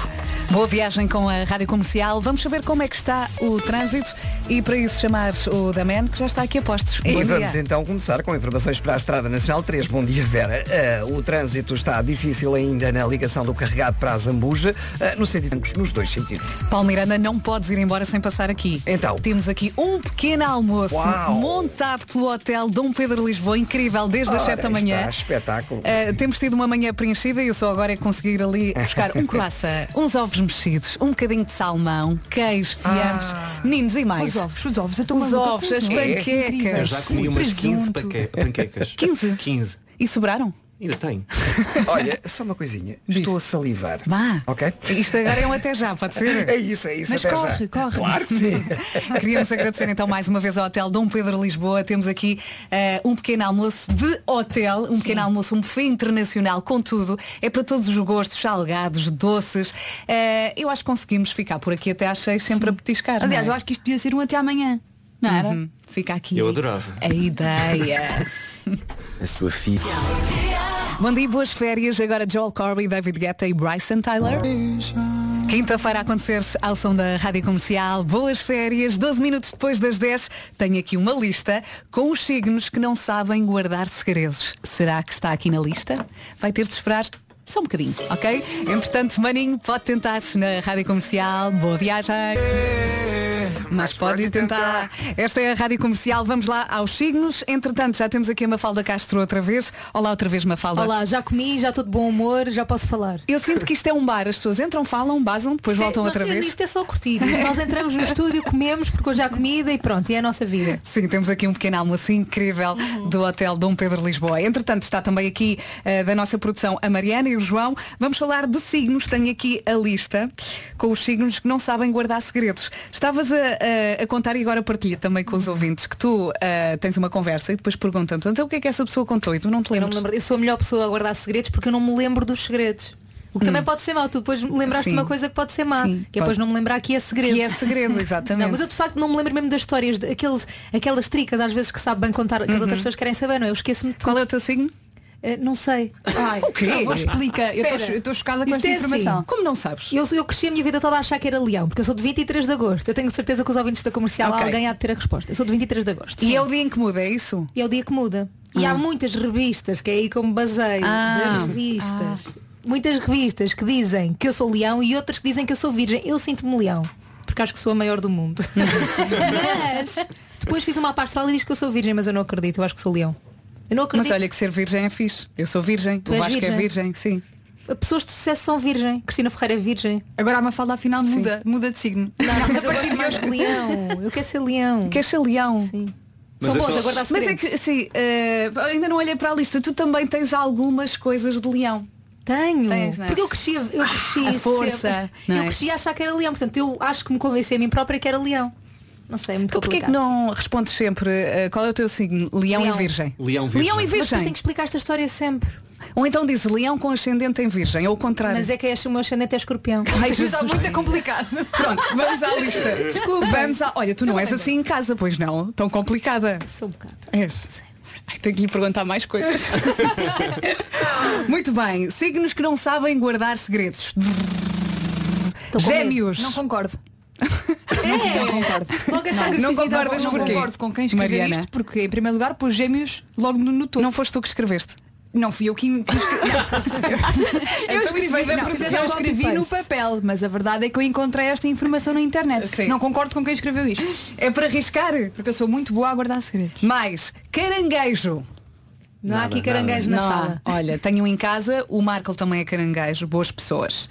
Boa viagem com a Rádio Comercial. Vamos saber como é que está o trânsito e para isso chamar o Damen, que já está aqui a postos. Bom E dia. vamos então começar com informações para a Estrada Nacional 3. Bom dia, Vera. Eh, o trânsito está difícil ainda na ligação do carregado para a Zambuja, eh, no sentido, nos dois sentidos. Paulo Miranda, não podes ir embora sem passar aqui. Então. Temos aqui um pequeno almoço Uau. montado pelo Hotel Dom Pedro Lisboa, incrível, desde as Ora, 7 da manhã. Está espetáculo. Uh, temos tido uma manhã preenchida e eu só agora é conseguir ali buscar um croissant, uns ovos mexidos, um bocadinho de salmão, queijo, fiambres, meninos e mais. Os ovos, os ovos, eu estou Os ovos, as os ovos. panquecas. Eu já comi umas 15 Presunto. panque- panquecas. 15? 15. E sobraram? Ainda tem. Olha, só uma coisinha. Estou a salivar. Vá. Ok? Isto agora é um até já, pode ser? É isso, é isso. Mas até corre, já. corre. Claro que sim. Queríamos agradecer então mais uma vez ao Hotel Dom Pedro Lisboa. Temos aqui eh, um pequeno almoço de hotel, um pequeno almoço, um buffet internacional com tudo. É para todos os gostos, salgados, doces. Eh, eu acho que conseguimos ficar por aqui até às seis sempre a petiscar. Aliás, não eu é? acho que isto podia ser um até amanhã. Não era? Fica aqui Eu adorava. a ideia. A sua filha. Bom dia, boas férias. Agora Joel Corby, David Guetta e Bryson Tyler. Quinta-feira a acontecer ao som da Rádio Comercial. Boas férias. 12 minutos depois das 10, tenho aqui uma lista com os signos que não sabem guardar segredos. Será que está aqui na lista? Vai ter de esperar só um bocadinho, ok? Entretanto, Maninho, pode tentar na Rádio Comercial. Boa viagem. Mas pode tentar. Esta é a Rádio Comercial. Vamos lá aos signos. Entretanto, já temos aqui a Mafalda Castro outra vez. Olá outra vez, Mafalda. Olá, já comi, já estou de bom humor, já posso falar. Eu sinto que isto é um bar. As pessoas entram, falam, basam, depois Isto é- voltam outra não, vez. Isto é só curtir. Nós entramos no estúdio, comemos porque hoje há comida e pronto, e é a nossa vida. Sim, temos aqui um pequeno almoço incrível do Hotel Dom Pedro Lisboa. Entretanto, está também aqui eh, da nossa produção a Mariana e o João. Vamos falar de signos. Tenho aqui a lista com os signos que não sabem guardar segredos. Estavas a, a- a contar e agora partilha também com os ouvintes que tu eh, tens uma conversa e depois perguntam-te então o que é que essa pessoa contou e tu não te Eu, não lembras. lembro, eu sou a melhor pessoa a guardar segredos porque eu não me lembro dos segredos. O que também pode ser mau. Tu depois me lembraste Hum. Sim. de uma coisa que pode ser má. Sim, que é depois não me lembrar que é segredo. Que é segredo, exatamente. Não, mas eu de facto não me lembro mesmo das histórias, de, aqueles, aquelas tricas às vezes que sabe bem contar, que as outras pessoas querem saber, não é? Eu esqueço-me. Qual é o teu signo? Eh, não sei. Ai, O quê? por favor, explica. Eu estou chocada com Isto esta é informação. assim. Como não sabes? Eu, eu cresci a minha vida toda a achar que era leão, porque eu sou de 23 de agosto. Eu tenho certeza que os ouvintes da comercial Ok. alguém há de ter a resposta. Eu sou de 23 de agosto. E é o dia em que muda, é isso? E é o dia que muda. E há muitas revistas, que é aí como baseio Ah. das revistas. Muitas revistas que dizem que eu sou leão e outras que dizem que eu sou virgem. Eu sinto-me leão. Porque acho que sou a maior do mundo. mas depois fiz uma pasta e diz que eu sou virgem, mas eu não acredito. Eu acho que sou leão. Eu não acredito. Mas olha que ser virgem é fixe. Eu sou virgem, Tu o és Vasco é virgem? virgem, sim. Pessoas de sucesso são virgem. Cristina Ferreira é virgem. Agora a Mafalda afinal muda, muda de signo. Não, mas eu gosto mais de leão. Eu quero ser leão. Queres ser leão? Sim. Mas São é bons só- a guardar Mas é que, sim, eh, ainda não olhei para a lista. Tu também tens algumas coisas de leão. Tenho. Tens, não é? Porque eu cresci, eu cresci a força, sempre- não Eu é? cresci a achar que era leão. Portanto, eu acho que me convenci a mim própria que era leão. Não sei, é muito Tu porquê que não respondes sempre eh, qual é o teu signo? Leão, Leão. e virgem. Leão virgem. Leão e Mas depois virgem. tenho que explicar esta história sempre. Ou então dizes leão com ascendente em virgem, ou o contrário. Mas é que este o meu ascendente é escorpião. Ai, Isto está Jesus. muito complicado. Pronto, vamos à lista. Desculpa. Vamos à... Olha, tu não, és assim em casa, pois não? Tão complicada. Sou um bocado. És. Ai, tenho que lhe perguntar mais coisas. Muito bem. Signos que não sabem guardar segredos. Gêmeos. Não concordo. É, Não concordo. Logo essa Não agressividade. concordas não porquê? concordo com quem escreveu Mariana? isto porque em primeiro lugar pôs gêmeos logo no, no topo. Não foste tu que escreveste. Não fui eu que, que escrevi. eu Então escrevi, não, eu escrevi no papel, mas a verdade é que eu encontrei esta informação na internet. Sim. Não concordo com quem escreveu isto. É para arriscar. Porque eu sou muito boa a guardar segredos. Mais, caranguejo. Não há aqui Nada, caranguejo na Não há. sala. Olha, tenho um em casa, o Marco também é caranguejo, boas pessoas.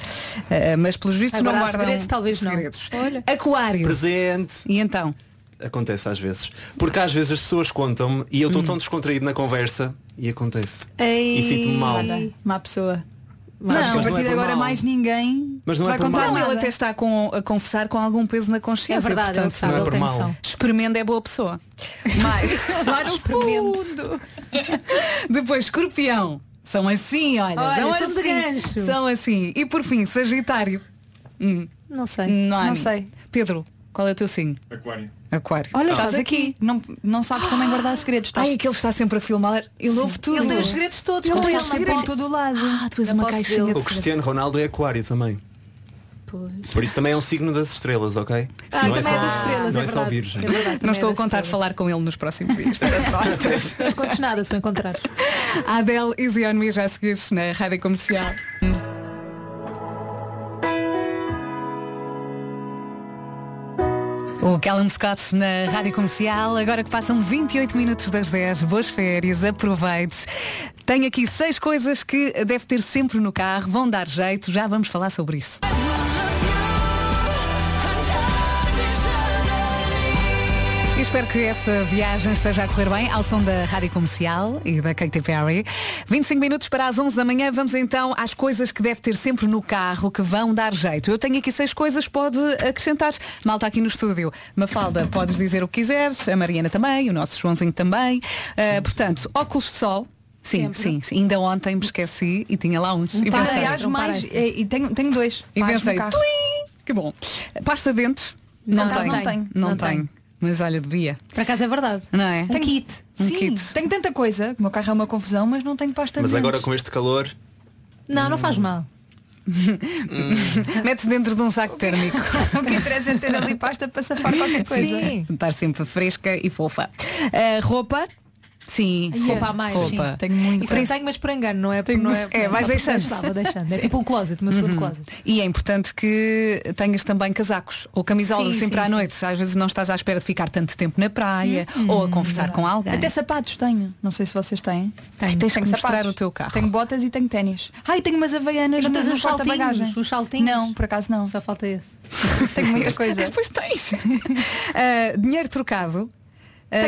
Eh, mas pelos vistos Agora, não guardam segredos, talvez não. segredos. Olha. Aquário. Presente. E então? Acontece às vezes. Porque às vezes as pessoas contam-me e eu estou tão descontraído na conversa e acontece. Ei, E sinto-me mal. Olha, má pessoa. Mas não, a é partir de agora mal. mais ninguém Mas não é vai por contar mal. Não, ele até está com- a confessar com algum peso na consciência. É verdade, ele portanto, sabe, não é ele por tem noção. Experimenta é boa pessoa. Mais. Lá no fundo. Depois, escorpião. São assim, olha. Olha, são, são assim. São assim. E por fim, Sagitário. Hum, Não sei. Nani. Não sei. Pedro, qual é o teu signo? Aquário. Aquário. Olha, estás aqui. Não, não sabes também guardar segredos. Estás... Ai, aquele está sempre a filmar. Ele ouve tudo. Ele tem os segredos todos. Ele tem ele os segredos. todo o lado. Ah, tu és uma caixinha. O Cristiano Ronaldo é aquário também. Por isso também é um signo das estrelas, ok? Ah, não também é só- das estrelas, não é é só verdade. virgem. É Não estou é a das contar estrelas. falar com ele nos próximos dias. Não contes nada se o encontrar. A Adele Easy on Me já seguiste na rádio comercial. O Callum Scott na rádio comercial, agora que passam 28 minutos das 10, boas férias, aproveite. Tenho aqui seis coisas que deve ter sempre no carro, vão dar jeito, já vamos falar sobre isso. Espero que essa viagem esteja a correr bem ao som da Rádio Comercial e da Katy Perry. 25 minutos para as 11 da manhã. Vamos então às coisas que deve ter sempre no carro que vão dar jeito. Eu tenho aqui seis coisas, pode acrescentar. Malta aqui no estúdio. Mafalda, podes dizer o que quiseres. A Mariana também, o nosso Joãozinho também. Ah, portanto, óculos de sol. Sim, sim, sim. Ainda ontem me esqueci e tinha lá uns. e par pensei, Aliás, um mais. E, e tenho, tenho dois. e pensei que bom. Pasta de dentes? Não, acaso tenho. não tenho. Não, Não tenho. tenho. Mas olha, devia. Por acaso é verdade. Não é? Um kit. Um Sim, kit. tenho tanta coisa. O meu carro é uma confusão, mas não tenho pasta Mas de agora dentes. com este calor. Não, não faz mal. Metes dentro de um saco térmico. o que interessa é ter ali pasta para safar qualquer coisa. Sim. Estar sempre fresca e fofa. Uh, roupa? Sim, Sim. Roupa a mais, roupa. sim. Tenho muito. Isso eu tenho, mas por engano, não é? Tenho não é. É, vais porque deixando. Vou deixando. É tipo um closet, o meu segundo Uhum. closet. E é importante que tenhas também casacos ou camisola Sim, sempre sim, à sim. noite. Às vezes não estás à espera de ficar tanto tempo na praia ou a conversar com alguém. Até sapatos tenho. Não sei se vocês têm. Ai, tens tenho que mostrar o teu carro. Tenho botas e tenho ténis. Ai, tenho umas havaianas Não tens uns saltinhos, uns saltinhos? Não, por acaso não. Só falta esse. Tenho muita coisa. Depois tens. Ah, dinheiro trocado.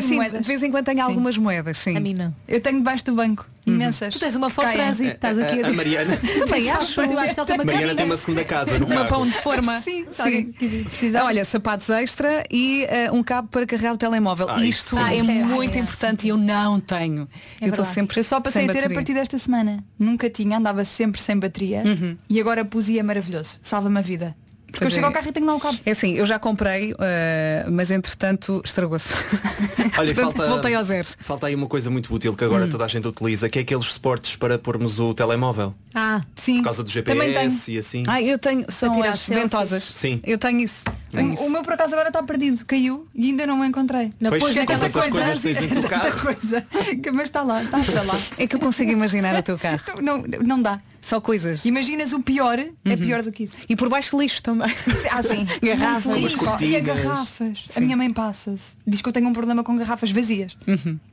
Sim, moedas. de vez em quando tenho Sim. algumas moedas, sim. A mim não. Eu tenho debaixo do banco. Imensas. Tu tens uma foto Caem. trânsito, estás aqui A, a Mariana. Também acho. Eu acho que ela tem uma Mariana tem uma segunda casa no Uma carro. pão de forma. Sim, Sim. precisar. Olha, sapatos extra e ah, um cabo para carregar o telemóvel. Ah, Isto é Ah, isto é- muito ah, é. importante e eu não tenho. É eu estou sempre Eu só passei sem a ter a bateria. partir desta semana. Nunca tinha, andava sempre sem bateria. E agora pus e é maravilhoso. Salva-me a vida. Porque Pois eu chego é. ao carro e tenho lá o cabo. É assim, eu já comprei, ah, mas entretanto estragou-se. Olha, Portanto, falta, voltei ao zero. falta aí uma coisa muito útil que agora toda a gente utiliza, que é aqueles suportes para pormos o telemóvel. Ah, Sim. Por causa do Também tenho. GPS e assim. Ah, eu tenho, são tirar as selfies. ventosas. Sim. Eu tenho isso. Tenho isso. O, o meu por acaso agora está perdido. Caiu e ainda não o encontrei. Não, Pois, pois tantas coisa. coisas tens Tanta coisa. Que- Mas está lá, está para lá. É que eu consigo imaginar o teu carro. Não, não dá. Só coisas. Imaginas o pior, é pior do que isso. E por baixo lixo também. Ah, sim. Garrafas. Sim, Umas e a cortinas. garrafas. A minha mãe passa-se. Diz que eu tenho um problema com garrafas vazias.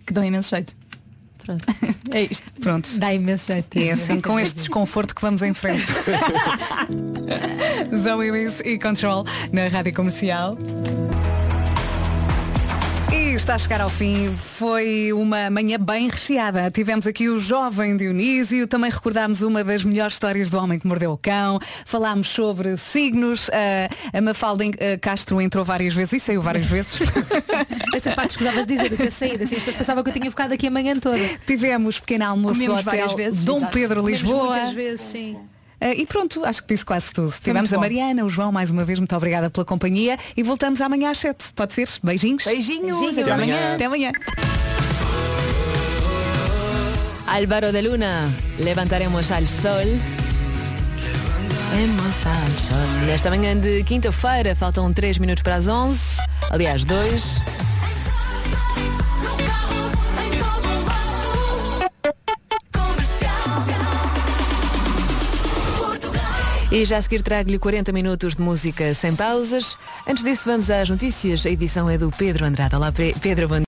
Que dão imenso jeito. Pronto. É isto. Pronto. Dá imenso jeito. E é assim com este desconforto que vamos em frente. Zoe Lewis e Control na Rádio Comercial. Está a chegar ao fim. Foi uma manhã bem recheada. Tivemos aqui o jovem Dionísio, também recordámos uma das melhores histórias do homem que mordeu o cão. Falámos sobre signos. A Mafalda eh, Castro entrou várias vezes e saiu várias vezes. Essa parte escusavas dizer, de ter saído. Assim, as pessoas pensavam que eu tinha ficado aqui a manhã toda. Tivemos pequeno almoço Comemos do hotel vezes, Dom. Pedro Comemos Lisboa. Muitas vezes, sim. Ah, e pronto, acho que disse quase tudo. Tivemos a. Mariana, o João, mais uma vez, muito obrigada pela companhia e voltamos amanhã às 7. Pode ser? Beijinhos. Beijinhos. Beijinhos. Até amanhã. Até amanhã. Álvaro de Luna, levantaremos al sol. Levantaremos al sol. Nesta manhã de quinta-feira, faltam 3 minutos para as 11. Aliás, 2. E já a seguir trago-lhe 40 minutos de música sem pausas. Antes disso, vamos às notícias. A edição é do Pedro Andrade. Olá, Pe- Pedro, bom